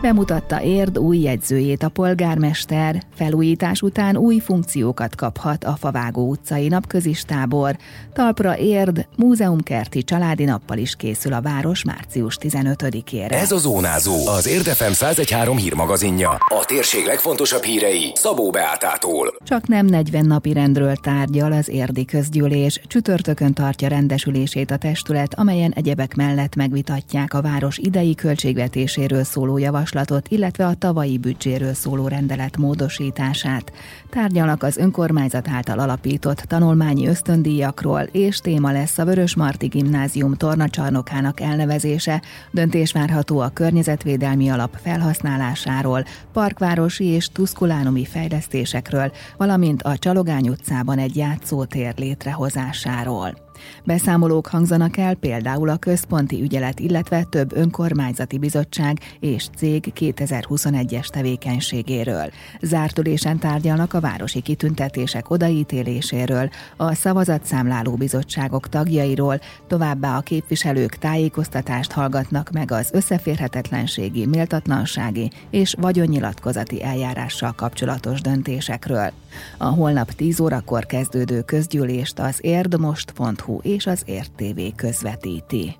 Bemutatta Érd új jegyzőjét a polgármester, felújítás után új funkciókat kaphat a Favágó utcai napközis tábor. Talpra Érd, múzeumkerti családi nappal is készül a város március 15-ére. Ez a Zónázó, az Érdefem 1013 hírmagazinja. A térség legfontosabb hírei Szabó Beátától. Csak nem 40 napi rendről tárgyal az érdi közgyűlés. Csütörtökön tartja rendesülését a testület, amelyen egyebek mellett megvitatják a város idei költségvetéséről szóló javaslatot javaslatot, illetve a tavalyi büdzséről szóló rendelet módosítását. Tárgyalnak az önkormányzat által alapított tanulmányi ösztöndíjakról, és téma lesz a Vörös Marti Gimnázium tornacsarnokának elnevezése, döntés várható a környezetvédelmi alap felhasználásáról, parkvárosi és tuszkulánumi fejlesztésekről, valamint a Csalogány utcában egy játszótér létrehozásáról. Beszámolók hangzanak el például a központi ügyelet, illetve több önkormányzati bizottság és cég 2021-es tevékenységéről. Zárt ülésen tárgyalnak a városi kitüntetések odaítéléséről, a szavazatszámláló bizottságok tagjairól, továbbá a képviselők tájékoztatást hallgatnak meg az összeférhetetlenségi, méltatlansági és vagyonnyilatkozati eljárással kapcsolatos döntésekről. A holnap 10 órakor kezdődő közgyűlést az érdmost.hu és az RTV közvetíti.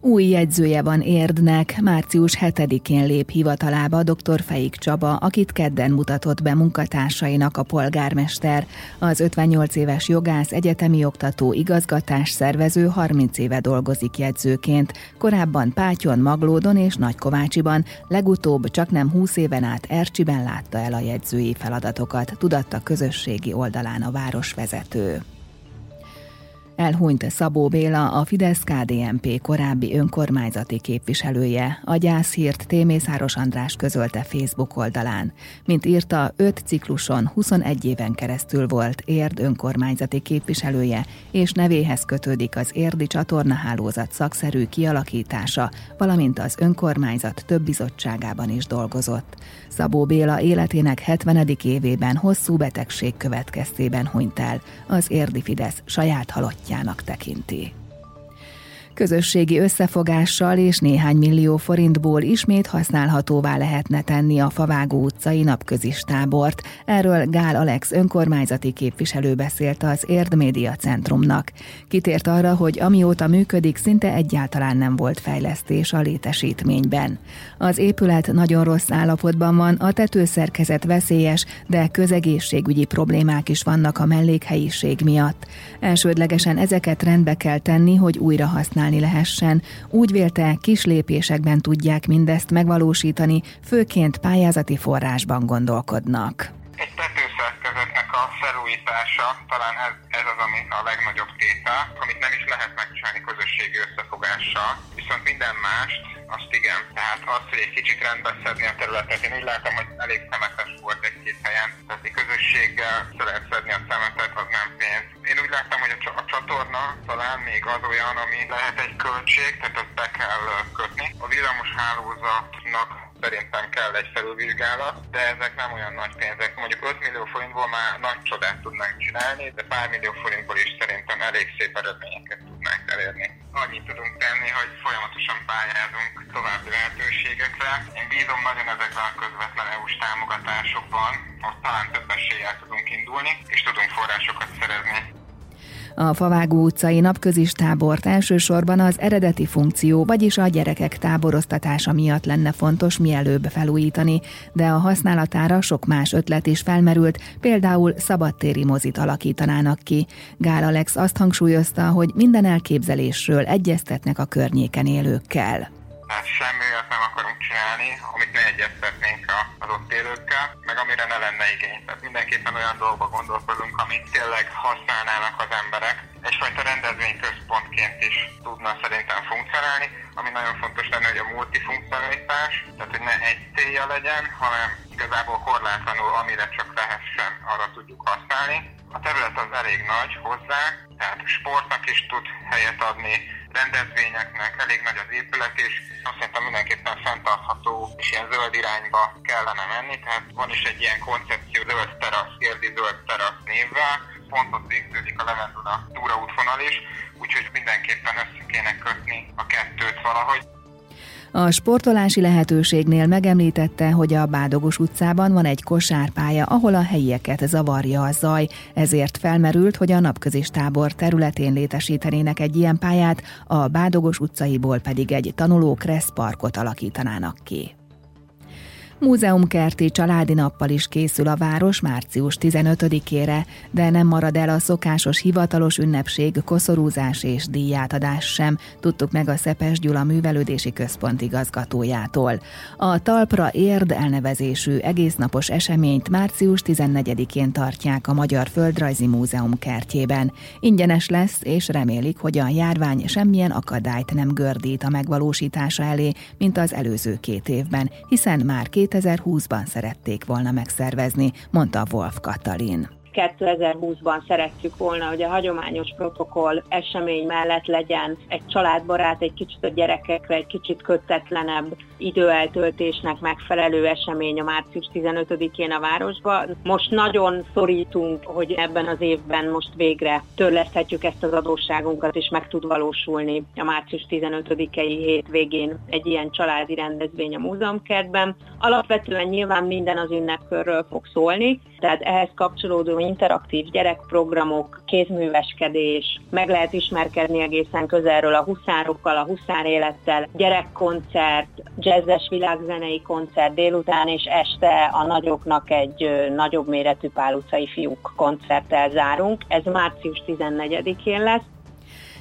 Új jegyzője van Érdnek, március 7-én lép hivatalába dr. Feik Csaba, akit kedden mutatott be munkatársainak a polgármester. Az 58 éves jogász, egyetemi oktató, igazgatás szervező 30 éve dolgozik jegyzőként. Korábban Pátyon, Maglódon és Nagykovácsiban, legutóbb csak nem 20 éven át Ercsiben látta el a jegyzői feladatokat, tudatta közösségi oldalán a városvezető. Elhunyt Szabó Béla, a Fidesz-KDNP korábbi önkormányzati képviselője. A gyászhírt Témészáros András közölte Facebook oldalán. Mint írta, öt cikluson 21 éven keresztül volt Érd önkormányzati képviselője, és nevéhez kötődik az Érdi csatornahálózat szakszerű kialakítása, valamint az önkormányzat több bizottságában is dolgozott. Szabó Béla életének 70. évében hosszú betegség következtében hunyt el. Az Érdi Fidesz saját halott barátjának tekinti. Közösségi összefogással és néhány millió forintból ismét használhatóvá lehetne tenni a Favágó utcai napközis tábort. Erről Gál Alex önkormányzati képviselő beszélt az Érd Média Centrumnak. Kitért arra, hogy amióta működik, szinte egyáltalán nem volt fejlesztés a létesítményben. Az épület nagyon rossz állapotban van, a tetőszerkezet veszélyes, de közegészségügyi problémák is vannak a mellékhelyiség miatt. Elsődlegesen ezeket rendbe kell tenni, hogy újra használni használni lehessen. Úgy vélte, kis lépésekben tudják mindezt megvalósítani, főként pályázati forrásban gondolkodnak. Egy tetőszerkezetnek a felújítása, talán ez, ez az, ami a legnagyobb tétel, amit nem is lehet megcsinálni közösségi összefogással, viszont minden mást, azt igen. Tehát azt, hogy egy kicsit rendbe szedni a területet, én úgy látom, hogy elég szemetes volt egy-két helyen, tehát egy közösséggel szedni a szemetet, az nem pénz. Én úgy láttam, hogy a csatorna talán még az olyan, ami lehet egy költség, tehát azt be kell kötni. A villamos hálózatnak szerintem kell egy felülvizsgálat, de ezek nem olyan nagy pénzek. Mondjuk 5 millió forintból már nagy csodát tudnánk csinálni, de pár millió forintból is szerintem elég szép eredményeket tudnánk elérni. Annyit tudunk tenni, hogy folyamatosan pályázunk további lehetőségekre. Én bízom nagyon ezekben a közvetlen EU-s támogatásokban, ott talán több eséllyel tudunk indulni, és tudunk forrásokat szerezni a Favágó utcai napközis tábort elsősorban az eredeti funkció, vagyis a gyerekek táboroztatása miatt lenne fontos mielőbb felújítani, de a használatára sok más ötlet is felmerült, például szabadtéri mozit alakítanának ki. Gál Alex azt hangsúlyozta, hogy minden elképzelésről egyeztetnek a környéken élőkkel. Hát semmi olyat nem akarunk csinálni, amit ne egyeztetnénk az ott élőkkel, meg amire ne lenne igény. Tehát mindenképpen olyan dolgokba gondolkozunk, amit tényleg használnának az emberek. Egyfajta rendezvényközpontként is tudna szerintem funkcionálni, ami nagyon fontos lenne, hogy a multifunkcionalitás, tehát hogy ne egy célja legyen, hanem igazából korlátlanul, amire csak lehessen, arra tudjuk használni. A terület az elég nagy hozzá, tehát sportnak is tud helyet adni, rendezvényeknek, elég nagy az épület, és azt szerintem mindenképpen fenntartható és ilyen zöld irányba kellene menni, tehát van is egy ilyen koncepció zöld terasz, érdi zöld terasz névvel, pontot végződik a Levendula túraútvonal is, úgyhogy mindenképpen össze kéne kötni a kettőt valahogy. A sportolási lehetőségnél megemlítette, hogy a Bádogos utcában van egy kosárpálya, ahol a helyieket zavarja a zaj, ezért felmerült, hogy a napközis tábor területén létesítenének egy ilyen pályát, a Bádogos utcaiból pedig egy tanuló parkot alakítanának ki. Múzeumkerti családi nappal is készül a város március 15-ére, de nem marad el a szokásos hivatalos ünnepség, koszorúzás és díjátadás sem, tudtuk meg a Szepes Gyula Művelődési Központ igazgatójától. A Talpra Érd elnevezésű egésznapos eseményt március 14-én tartják a Magyar Földrajzi Múzeum kertjében. Ingyenes lesz, és remélik, hogy a járvány semmilyen akadályt nem gördít a megvalósítása elé, mint az előző két évben, hiszen már két 2020-ban szerették volna megszervezni, mondta Wolf Katalin. 2020-ban szerettük volna, hogy a hagyományos protokoll esemény mellett legyen egy családbarát, egy kicsit a gyerekekre, egy kicsit kötetlenebb időeltöltésnek megfelelő esemény a március 15-én a városba. Most nagyon szorítunk, hogy ebben az évben most végre törleszthetjük ezt az adósságunkat, és meg tud valósulni a március 15-i hétvégén egy ilyen családi rendezvény a múzeumkertben. Alapvetően nyilván minden az ünnepkörről fog szólni, tehát ehhez kapcsolódó interaktív gyerekprogramok, kézműveskedés, meg lehet ismerkedni egészen közelről a huszárokkal, a huszár élettel, gyerekkoncert, jazzes világzenei koncert délután, és este a nagyoknak egy nagyobb méretű pálutcai fiúk koncerttel zárunk. Ez március 14-én lesz.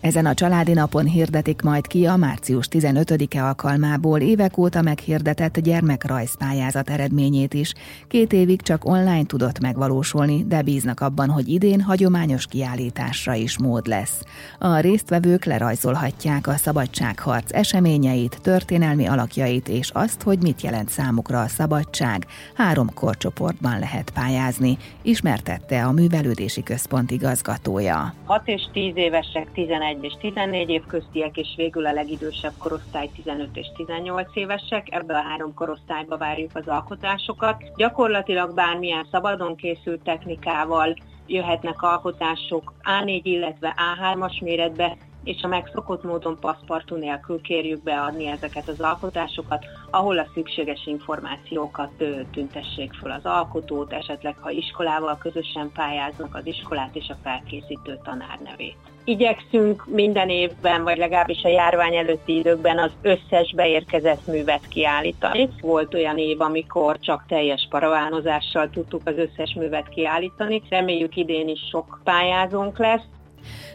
Ezen a családi napon hirdetik majd ki a március 15-e alkalmából évek óta meghirdetett gyermekrajzpályázat eredményét is. Két évig csak online tudott megvalósulni, de bíznak abban, hogy idén hagyományos kiállításra is mód lesz. A résztvevők lerajzolhatják a szabadságharc eseményeit, történelmi alakjait és azt, hogy mit jelent számukra a szabadság. Három korcsoportban lehet pályázni, ismertette a Művelődési Központ igazgatója. 6 és 10 évesek 11 11 és 14 év köztiek, és végül a legidősebb korosztály 15 és 18 évesek. Ebből a három korosztályba várjuk az alkotásokat. Gyakorlatilag bármilyen szabadon készült technikával jöhetnek alkotások A4, illetve A3-as méretbe, és a megszokott módon paszpartú nélkül kérjük beadni ezeket az alkotásokat, ahol a szükséges információkat tüntessék fel az alkotót, esetleg ha iskolával közösen pályáznak az iskolát és a felkészítő tanár nevét. Igyekszünk minden évben, vagy legalábbis a járvány előtti időkben az összes beérkezett művet kiállítani. Volt olyan év, amikor csak teljes paravánozással tudtuk az összes művet kiállítani. Reméljük idén is sok pályázónk lesz.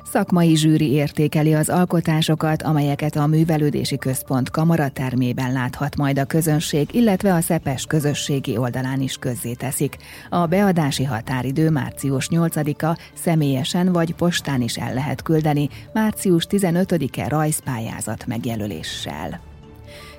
Szakmai zsűri értékeli az alkotásokat, amelyeket a Művelődési Központ kamaratermében láthat majd a közönség, illetve a Szepes közösségi oldalán is közzéteszik. A beadási határidő március 8-a személyesen vagy postán is el lehet küldeni, március 15-e rajzpályázat megjelöléssel.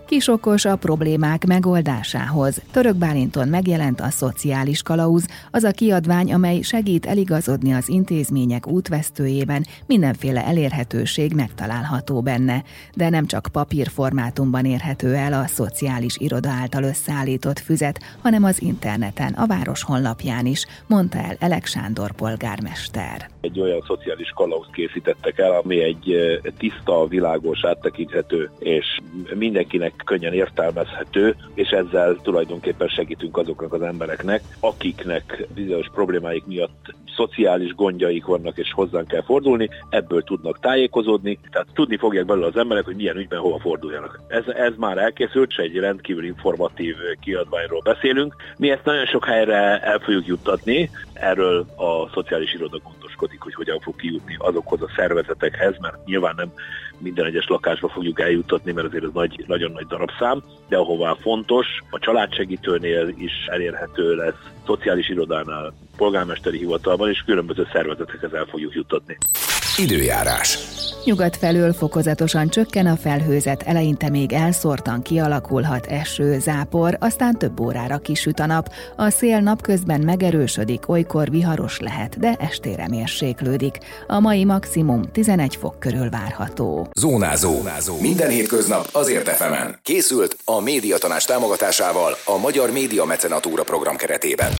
Kisokos a problémák megoldásához. Török Bálinton megjelent a Szociális Kalauz, az a kiadvány, amely segít eligazodni az intézmények útvesztőjében, mindenféle elérhetőség megtalálható benne. De nem csak papírformátumban érhető el a szociális iroda által összeállított füzet, hanem az interneten, a város honlapján is, mondta el Elek Sándor polgármester. Egy olyan szociális kalauz készítettek el, ami egy tiszta, világos, áttekinthető és mindenkinek könnyen értelmezhető, és ezzel tulajdonképpen segítünk azoknak az embereknek, akiknek bizonyos problémáik miatt szociális gondjaik vannak, és hozzánk kell fordulni, ebből tudnak tájékozódni, tehát tudni fogják belőle az emberek, hogy milyen ügyben hova forduljanak. Ez, ez már elkészült, és egy rendkívül informatív kiadványról beszélünk. Mi ezt nagyon sok helyre el fogjuk juttatni, erről a szociális iroda gondoskodik, hogy hogyan fog kijutni azokhoz a szervezetekhez, mert nyilván nem minden egyes lakásba fogjuk eljuttatni, mert azért ez nagy, nagyon nagy darabszám, de ahová fontos, a családsegítőnél is elérhető lesz, szociális irodánál, polgármesteri hivatalban és különböző szervezetekhez el fogjuk juttatni. Időjárás. Nyugat felől fokozatosan csökken a felhőzet, eleinte még elszórtan kialakulhat eső, zápor, aztán több órára kisüt a nap. A szél napközben megerősödik, olykor viharos lehet, de estére mérséklődik. A mai maximum 11 fok körül várható. Zónázó. Zónázó. Minden hétköznap azért efemen. Készült a médiatanás támogatásával a Magyar Média Mecenatúra program keretében.